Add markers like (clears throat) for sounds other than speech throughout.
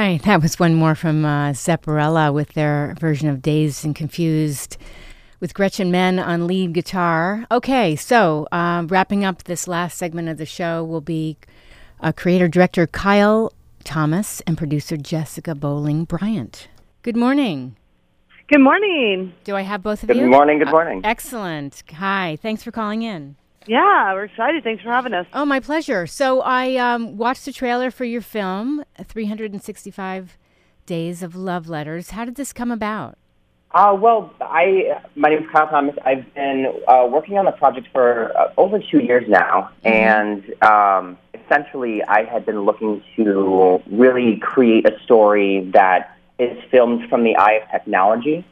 right. That was one more from uh, Zepparella with their version of Dazed and Confused with Gretchen Menn on lead guitar. Okay, so uh, wrapping up this last segment of the show will be uh, creator director Kyle Thomas and producer Jessica Bowling Bryant. Good morning. Good morning. Do I have both of Good you? morning. Good morning. Excellent. Hi. Thanks for calling in. Yeah, we're excited. Thanks for having us. Oh, my pleasure. So I um, watched the trailer for your film, 365 Days of Love Letters. How did this come about? Uh, well, I my name is Kyle Thomas. I've been uh, working on the project for uh, over two years now, and um, essentially, I had been looking to really create a story that is filmed from the eye of technology.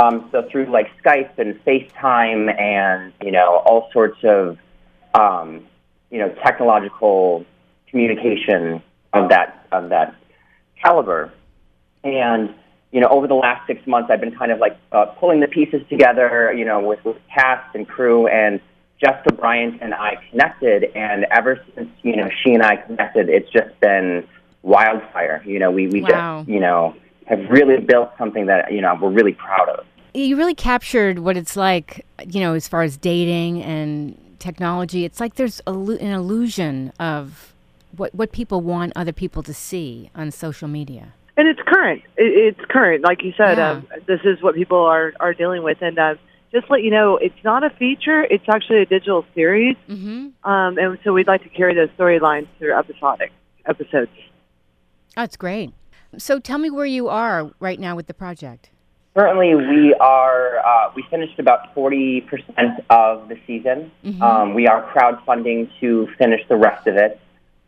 Um, so through like Skype and FaceTime and you know all sorts of um, you know technological communication of that of that caliber, and you know, over the last six months, I've been kind of like uh, pulling the pieces together, you know, with, with cast and crew, and Jessica Bryant and I connected, and ever since, you know, she and I connected, it's just been wildfire. You know, we, we Wow. just, you know, have really built something that, you know, we're really proud of. You really captured what it's like, you know, as far as dating and technology. It's like there's an illusion of what, what people want other people to see on social media. And it's current. It's current, like you said. Yeah. Um, this is what people are are dealing with, and uh, just to let you know, it's not a feature. It's actually a digital series, Mm-hmm. um, and so we'd like to carry those storylines through episodic episodes. That's great. So tell me where you are right now with the project. Currently, we are uh, we finished about forty percent of the season. Um, we are crowdfunding to finish the rest of it,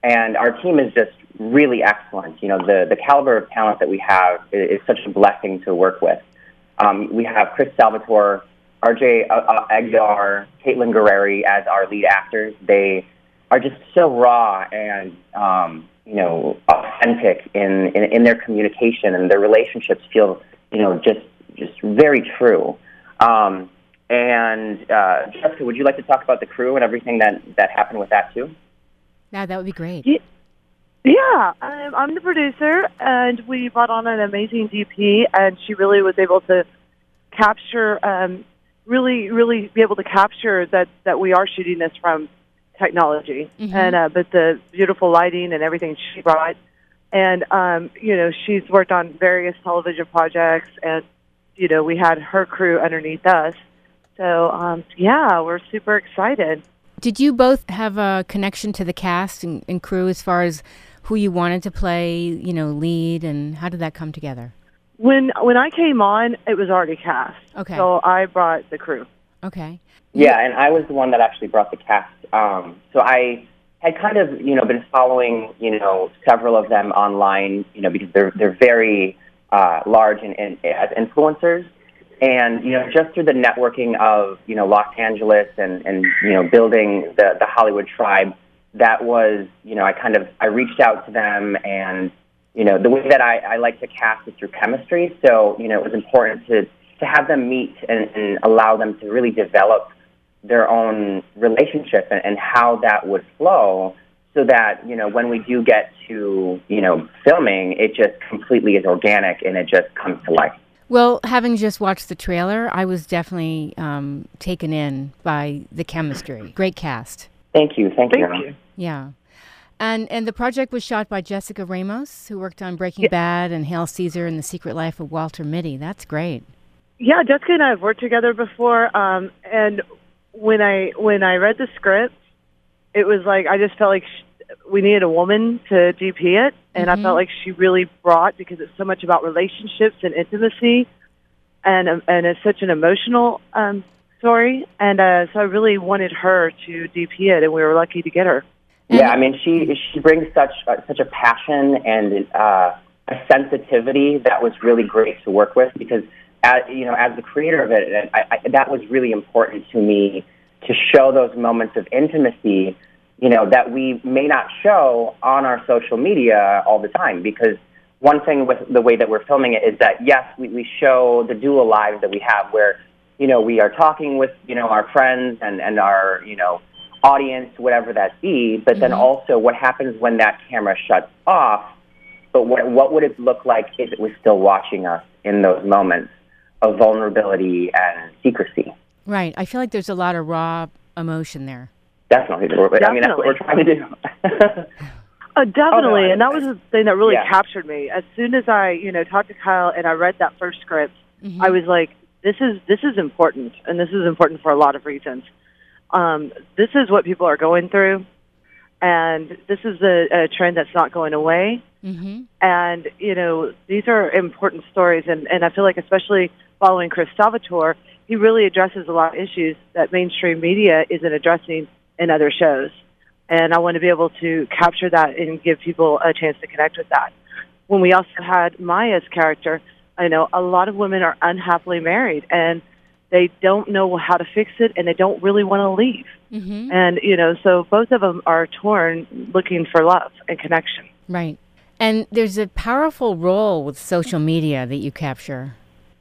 and our team is just really excellent. You know, the the caliber of talent that we have is, is such a blessing to work with. Um, we have Chris Salvatore, R.J. Uh, uh, Caitlin Guerreri as our lead actors. They are just so raw and um, you know authentic in, in in their communication and their relationships feel you know just just very true. Um, and uh, Jessica, would you like to talk about the crew and everything that that happened with that too? Yeah, that would be great. Yeah, I'm, I'm the producer, and we brought on an amazing DP, and she really was able to capture, um, really, really be able to capture that that we are shooting this from technology, Mhm. and uh, but the beautiful lighting and everything she brought, and um, you know she's worked on various television projects, and you know we had her crew underneath us, so um, yeah, we're super excited. Did you both have a connection to the cast and, and crew as far as who you wanted to play, you know, lead, and how did that come together? When when I came on, it was already cast. Okay. So I brought the crew. Okay. Yeah, and I was the one that actually brought the cast. Um, so I had kind of, you know, been following, you know, several of them online, you know, because they're they're very uh, large and, in, as influencers, and you know, just through the networking of, you know, Los Angeles and and you know, building the the Hollywood tribe, that was, you know, I kind of I reached out to them and. You know, the way that I, I like to cast is through chemistry. So, you know, it was important to, to have them meet and, and allow them to really develop their own relationship and, and how that would flow so that, you know, when we do get to, you know, filming, it just completely is organic and it just comes to life. Well, having just watched the trailer, I was definitely um, taken in by the chemistry. Great cast. Thank you. Thank, Thank you. you. Yeah. And and the project was shot by Jessica Ramos, who worked on Breaking Bad and Hail Caesar and The Secret Life of Walter Mitty. That's great. Yeah, Jessica and I have worked together before, um, and when I when I read the script, it was like I just felt like sh- we needed a woman to DP it, and I felt like she really brought because it's so much about relationships and intimacy, and um, and it's such an emotional um, story, and uh, so I really wanted her to DP it, and we were lucky to get her. Yeah, I mean, she she brings such uh, such a passion and uh, a sensitivity that was really great to work with because, as, you know, as the creator of it, and I, I, that was really important to me to show those moments of intimacy, you know, that we may not show on our social media all the time. Because. One thing with the way that we're filming it is that yes, we, we show the dual lives that we have where, you know, we are talking with, you know, our friends and, and our, you know, audience, whatever that be, but then mm-hmm. also what happens when that camera shuts off but what, what would it look like if it was still watching us in those moments of vulnerability and secrecy? Right. I feel like there's a lot of raw emotion there. Definitely. Definitely. I mean, that's what we're trying to do. (laughs) Uh, definitely, Oh, no, and that was the thing that really Yeah. captured me. As soon as I, you know, talked to Kyle and I read that first script, Mm-hmm. I was like, "This is this is important, and this is important for a lot of reasons. Um, this is what people are going through, and this is a, a trend that's not going away. Mm-hmm. And you know, these are important stories, and and I feel like especially following Chris Salvatore, he really addresses a lot of issues that mainstream media isn't addressing in other shows. And I want to be able to capture that and give people a chance to connect with that. When we also had Maya's character, I know a lot of women are unhappily married and they don't know how to fix it and they don't really want to leave. Mm-hmm. And, you know, so both of them are torn looking for love and connection. Right. And there's a powerful role with social media that you capture.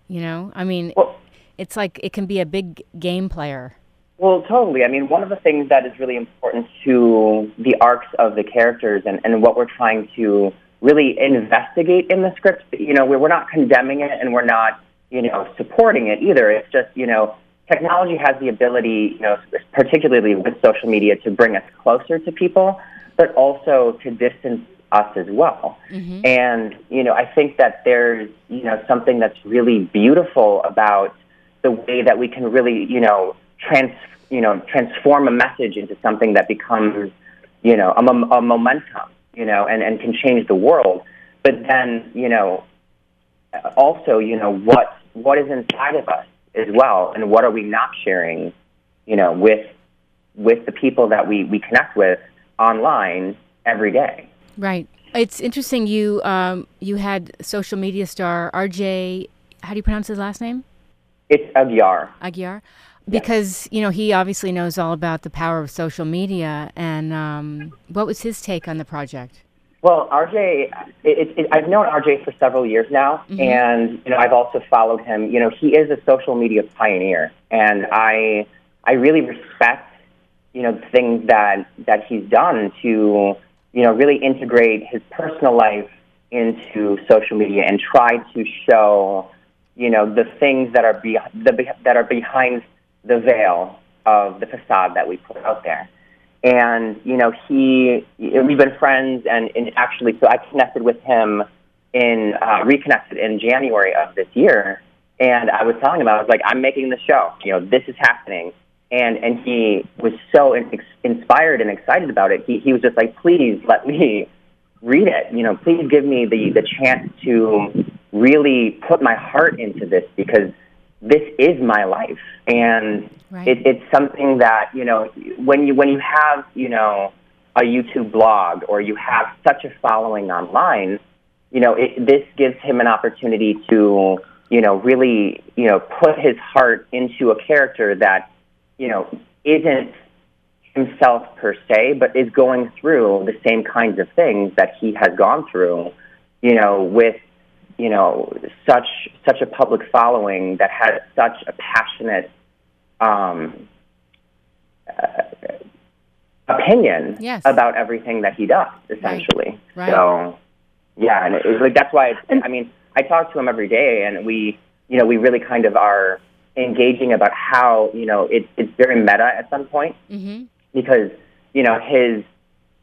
You know, I mean, Well- it's like it can be a big game player. Well, totally. I mean, one of the things that is really important to the arcs of the characters and, and what we're trying to really investigate in the script, you know, we're, we're not condemning it and we're not, you know, supporting it either. It's just, you know, technology has the ability, you know, particularly with social media, to bring us closer to people, but also to distance us as well. And, you know, I think that there's, you know, something that's really beautiful about the way that we can really, you know, trans, you know, transform a message into something that becomes, you know, a, mom- a momentum, you know, and, and can change the world. But then, you know, also, you know, what what is inside of us as well, and what are we not sharing, you know, with with the people that we, we connect with online every day. Right. It's interesting. You um, you had social media star RJ. How do you pronounce his last name? It's Aguiar. Aguiar. Because you know he obviously knows all about the power of social media. And um, what was his take on the project? Well, RJ, it, it, it, I've known RJ for several years now, mm-hmm. and you know I've also followed him. You know, he is a social media pioneer, and I I really respect you know the things that that he's done to you know really integrate his personal life into social media and try to show you know the things that are be, the, be- that are behind the veil of the facade that we put out there and you know he we've been friends and, and actually so i connected with him in uh, reconnected in january of this year. And i was telling him i was like i'm making the show. You know this is happening. And and he was so in, inspired and excited about it. He he was just like please let me read it. You know please give me the the chance to really put my heart into this because this is my life and Right. it, it's something that you know when you when you have you know a YouTube blog or you have such a following online, you know it, this gives him an opportunity to you know really you know put his heart into a character that you know isn't himself per se, but is going through the same kinds of things that he has gone through, you know, with you know such such a public following that has such a passionate um, uh, opinion Yes. about everything that he does, essentially. Right. So, yeah, and it, it's like that's why. It's, I mean, I talk to him every day, and we, you know, we really kind of are engaging about how you know it, it's very meta at some point Mm-hmm. because you know his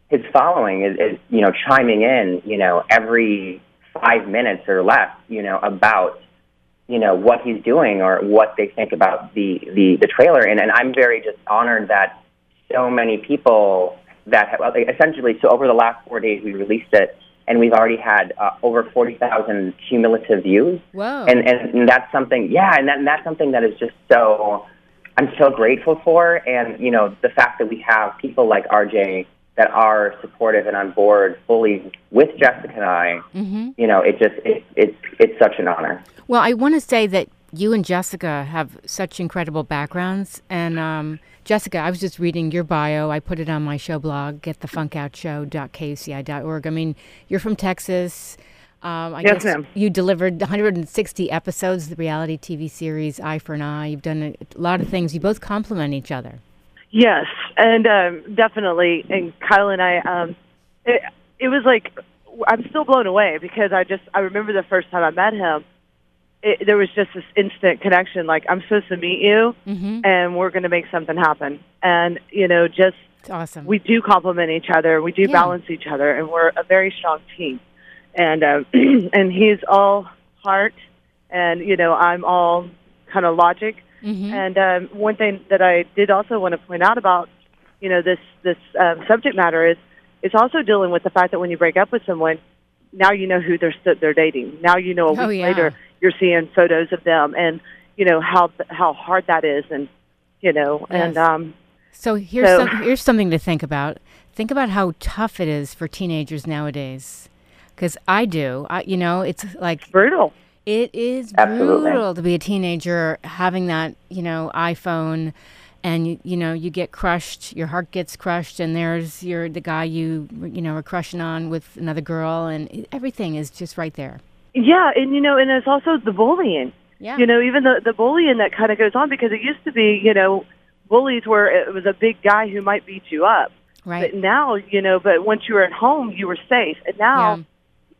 his following is, is you know chiming in you know every five minutes or less you know about you know what he's doing or what they think about the the, the trailer. And and I'm very just honored that so many people that have essentially so over the last four days we released it and we've already had uh, over forty thousand cumulative views. Whoa. and, and and that's something yeah and, that, and that's something that is just so i'm so grateful for. And you know the fact that we have people like rj that are supportive and on board fully with jessica and i mm-hmm. you know it just it, it's it's such an honor Well, I want to say that you and Jessica have such incredible backgrounds. And um, Jessica, I was just reading your bio. I put it on my show blog, getthefunkoutshow.kuci.org. I mean, you're from Texas. Um, I Yes, guess ma'am. you delivered 160 episodes of the reality TV series Eye for an Eye. You've done a lot of things. You both complement each other. Yes, and um, definitely. And Kyle and I, um, it, it was like I'm still blown away because I just I remember the first time I met him. It, there was just this instant connection. Like I'm supposed to meet you, Mm-hmm. and we're going to make something happen. And you know, just It's awesome. we do complement each other. We do Yeah. balance each other, and we're a very strong team. And um, (clears throat) and he's all heart, and you know I'm all kind of logic. Mhm. And um, one thing that I did also want to point out about you know this this um, subject matter is it's also dealing with the fact that when you break up with someone, now you know who they're they're dating. Now you know a week Oh, yeah. later you're seeing photos of them, and you know how how hard that is, and you know and um, So here's So- some, here's something to think about. Think about how tough it is for teenagers nowadays. Because I do, I, you know, it's like brutal. It is Absolutely. brutal to be a teenager having that, you know, iPhone, and you, you know you get crushed, your heart gets crushed, and there's your the guy you you know are crushing on with another girl, and everything is just right there. Yeah, and you know, and it's also the bullying. Yeah. You know, even the the bullying that kind of goes on because it used to be, you know, bullies where it was a big guy who might beat you up. right. But now, you know, but once you were at home, you were safe. And now Yeah.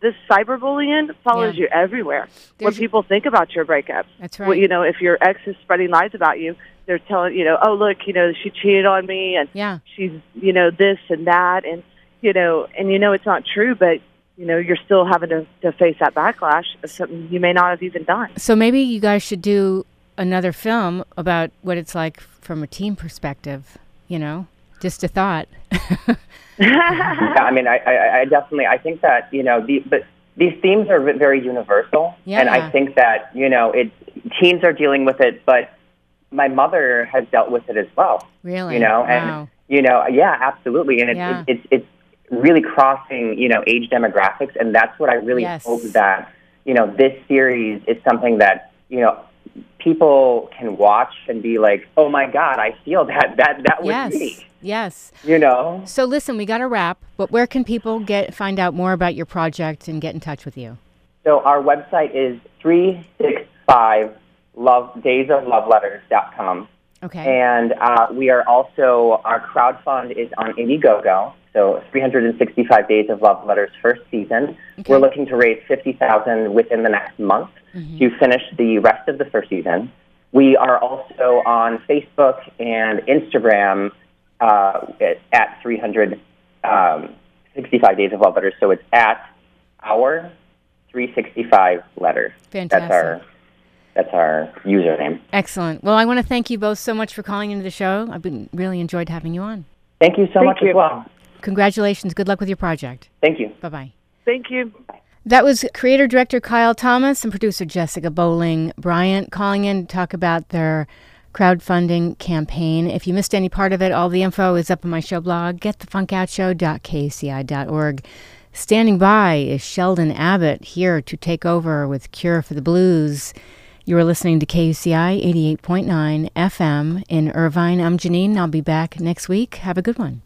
This cyberbullying follows Yeah. you everywhere. There's- what people think about your breakup. That's right. Well, you know, if your ex is spreading lies about you, they're telling, you know, oh, look, you know, she cheated on me and yeah. she's, you know, this and that. And, you know, and you know it's not true, but, you know, you're still having to, to face that backlash of something you may not have even done. So maybe you guys should do another film about what it's like from a team perspective. You know, just a thought. (laughs) yeah, I mean, I, I, I definitely, I think that you know, the, but these themes are very universal, and I think that you know, it teens are dealing with it, but my mother has dealt with it as well. Really? You know, and wow. you know, yeah, absolutely, and it's Yeah. it's it's really crossing you know age demographics, and that's what I really Yes. hope that you know this series is something that you know people can watch and be like, oh my god, I feel that that that was yes. me. Yes. You know. So listen, we got to wrap. But where can people get find out more about your project and get in touch with you? So our website is 365 love daysofloveletters.com. Okay. And uh, we are also, our crowdfund is on Indiegogo. So 365 Days of Love Letters first season. Okay. We're looking to raise 50000 within the next month Mm-hmm. to finish the rest of the first season. We are also on Facebook and Instagram uh, at, at 365 Days of Love Letters. So it's at our 365 letters. Fantastic. That's our that's our username. Excellent. Well, I want to thank you both so much for calling into the show. I've been really enjoyed having you on. Thank you so Thank much you. as well. Congratulations. Good luck with your project. Thank you. Bye bye. Thank you. That was creator director Kyle Thomas and producer Jessica Bowling Bryant calling in to talk about their crowdfunding campaign. If you missed any part of it, all the info is up on my show blog, getthefunkoutshow.kuci.org. Standing by is Sheldon Abbott here to take over with Cure for the Blues. You are listening to KUCI 88.9 FM in Irvine. I'm Janine. I'll be back next week. Have a good one.